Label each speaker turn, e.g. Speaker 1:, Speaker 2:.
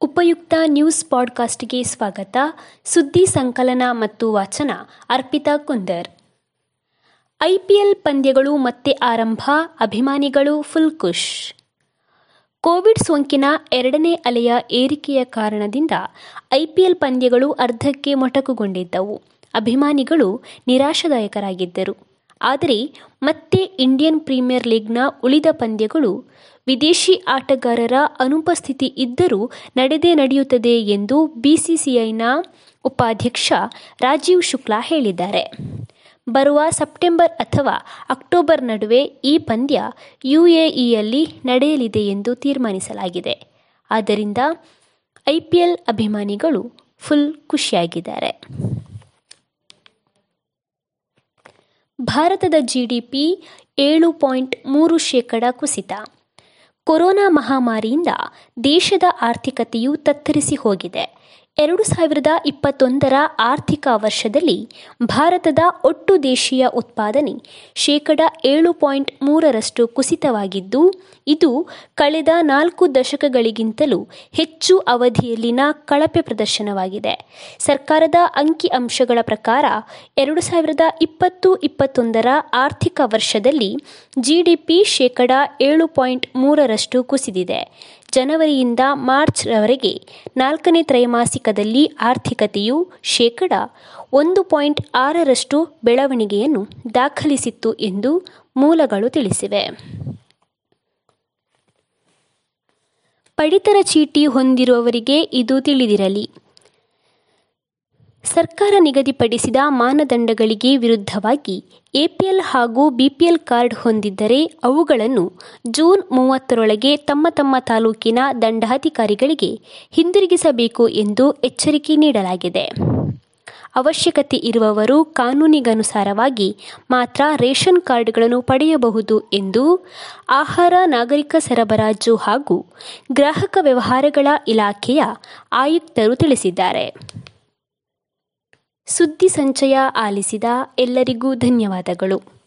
Speaker 1: ಉಪಯುಕ್ತ ನ್ಯೂಸ್ ಪಾಡ್ಕಾಸ್ಟ್ಗೆ ಸ್ವಾಗತ. ಸುದ್ದಿ ಸಂಕಲನ ಮತ್ತು ವಾಚನ, ಅರ್ಪಿತಾ ಕುಂದರ್. ಐಪಿಎಲ್ ಪಂದ್ಯಗಳು ಮತ್ತೆ ಆರಂಭ, ಅಭಿಮಾನಿಗಳು ಫುಲ್ ಖುಷ್ ಕೋವಿಡ್ ಸೋಂಕಿನ ಎರಡನೇ ಅಲೆಯ ಏರಿಕೆಯ ಕಾರಣದಿಂದ ಐಪಿಎಲ್ ಪಂದ್ಯಗಳು ಅರ್ಧಕ್ಕೆ ಮೊಟಕುಗೊಂಡಿದ್ದವು. ಅಭಿಮಾನಿಗಳು ನಿರಾಶಾದಾಯಕರಾಗಿದ್ದರು. ಆದರೆ ಮತ್ತೆ ಇಂಡಿಯನ್ ಪ್ರೀಮಿಯರ್ ಲೀಗ್ನ ಉಳಿದ ಪಂದ್ಯಗಳು ವಿದೇಶಿ ಆಟಗಾರರ ಅನುಪಸ್ಥಿತಿ ಇದ್ದರೂ ನಡೆದೇ ನಡೆಯುತ್ತದೆ ಎಂದು ಬಿಸಿಸಿಐನ ಉಪಾಧ್ಯಕ್ಷ ರಾಜೀವ್ ಶುಕ್ಲಾ ಹೇಳಿದ್ದಾರೆ. ಬರುವ ಸೆಪ್ಟೆಂಬರ್ ಅಥವಾ ಅಕ್ಟೋಬರ್ ನಡುವೆ ಈ ಪಂದ್ಯ ಯುಎಇಯಲ್ಲಿ ನಡೆಯಲಿದೆ ಎಂದು ತೀರ್ಮಾನಿಸಲಾಗಿದೆ. ಆದ್ದರಿಂದ ಐಪಿಎಲ್ ಅಭಿಮಾನಿಗಳು ಫುಲ್ ಖುಷಿಯಾಗಿದ್ದಾರೆ. ಭಾರತದ ಜಿಡಿಪಿ ಏಳು ಪಾಯಿಂಟ್ ಮೂರು ಶೇಕಡ ಕುಸಿತ. ಕೊರೋನಾ ಮಹಾಮಾರಿಯಿಂದ ದೇಶದ ಆರ್ಥಿಕತೆಯು ತತ್ತರಿಸಿ ಹೋಗಿದೆ. ಎರಡು ಸಾವಿರದ ಇಪ್ಪತ್ತೊಂದರ ಆರ್ಥಿಕ ವರ್ಷದಲ್ಲಿ ಭಾರತದ ಒಟ್ಟು ದೇಶೀಯ ಉತ್ಪಾದನೆ ಶೇಕಡ ಏಳು ಪಾಯಿಂಟ್ ಮೂರರಷ್ಟು ಕುಸಿತವಾಗಿದ್ದು, ಇದು ಕಳೆದ ನಾಲ್ಕು ದಶಕಗಳಿಗಿಂತಲೂ ಹೆಚ್ಚು ಅವಧಿಯಲ್ಲಿನ ಕಳಪೆ ಪ್ರದರ್ಶನವಾಗಿದೆ. ಸರ್ಕಾರದ ಅಂಕಿ ಅಂಶಗಳ ಪ್ರಕಾರ ಎರಡು ಸಾವಿರದ ಇಪ್ಪತ್ತು ಇಪ್ಪತ್ತೊಂದರ ಆರ್ಥಿಕ ವರ್ಷದಲ್ಲಿ ಜಿಡಿಪಿ ಶೇಕಡ ಏಳು ಪಾಯಿಂಟ್ ಮೂರರಷ್ಟು ಕುಸಿದಿದೆ. ಜನವರಿಯಿಂದ ಮಾರ್ಚ್ರವರೆಗೆ ನಾಲ್ಕನೇ ತ್ರೈಮಾಸಿಕದಲ್ಲಿ ಆರ್ಥಿಕತೆಯು ಶೇಕಡ ಒಂದು ಪಾಯಿಂಟ್ ಆರರಷ್ಟು ಬೆಳವಣಿಗೆಯನ್ನು ದಾಖಲಿಸಿತ್ತು ಎಂದು ಮೂಲಗಳು ತಿಳಿಸಿವೆ. ಪಡಿತರ ಚೀಟಿ ಹೊಂದಿರುವವರಿಗೆ ಇದು ತಿಳಿದಿರಲಿ. ಸರ್ಕಾರ ನಿಗದಿಪಡಿಸಿದ ಮಾನದಂಡಗಳಿಗೆ ವಿರುದ್ಧವಾಗಿ ಎಪಿಎಲ್ ಹಾಗೂ ಬಿಪಿಎಲ್ ಕಾರ್ಡ್ ಹೊಂದಿದ್ದರೆ ಅವುಗಳನ್ನು ಜೂನ್ ಮೂವತ್ತರೊಳಗೆ ತಮ್ಮ ತಮ್ಮ ತಾಲೂಕಿನ ದಂಡಾಧಿಕಾರಿಗಳಿಗೆ ಹಿಂದಿರುಗಿಸಬೇಕು ಎಂದು ಎಚ್ಚರಿಕೆ ನೀಡಲಾಗಿದೆ. ಅವಶ್ಯಕತೆ ಇರುವವರು ಕಾನೂನಿಗನುಸಾರವಾಗಿ ಮಾತ್ರ ರೇಷನ್ ಕಾರ್ಡ್ಗಳನ್ನು ಪಡೆಯಬಹುದು ಎಂದು ಆಹಾರ, ನಾಗರಿಕ ಸರಬರಾಜು ಹಾಗೂ ಗ್ರಾಹಕ ವ್ಯವಹಾರಗಳ ಇಲಾಖೆಯ ಆಯುಕ್ತರು ತಿಳಿಸಿದ್ದಾರೆ. ಸುದ್ದಿ ಸಂಚಯ ಆಲಿಸಿದ ಎಲ್ಲರಿಗೂ ಧನ್ಯವಾದಗಳು.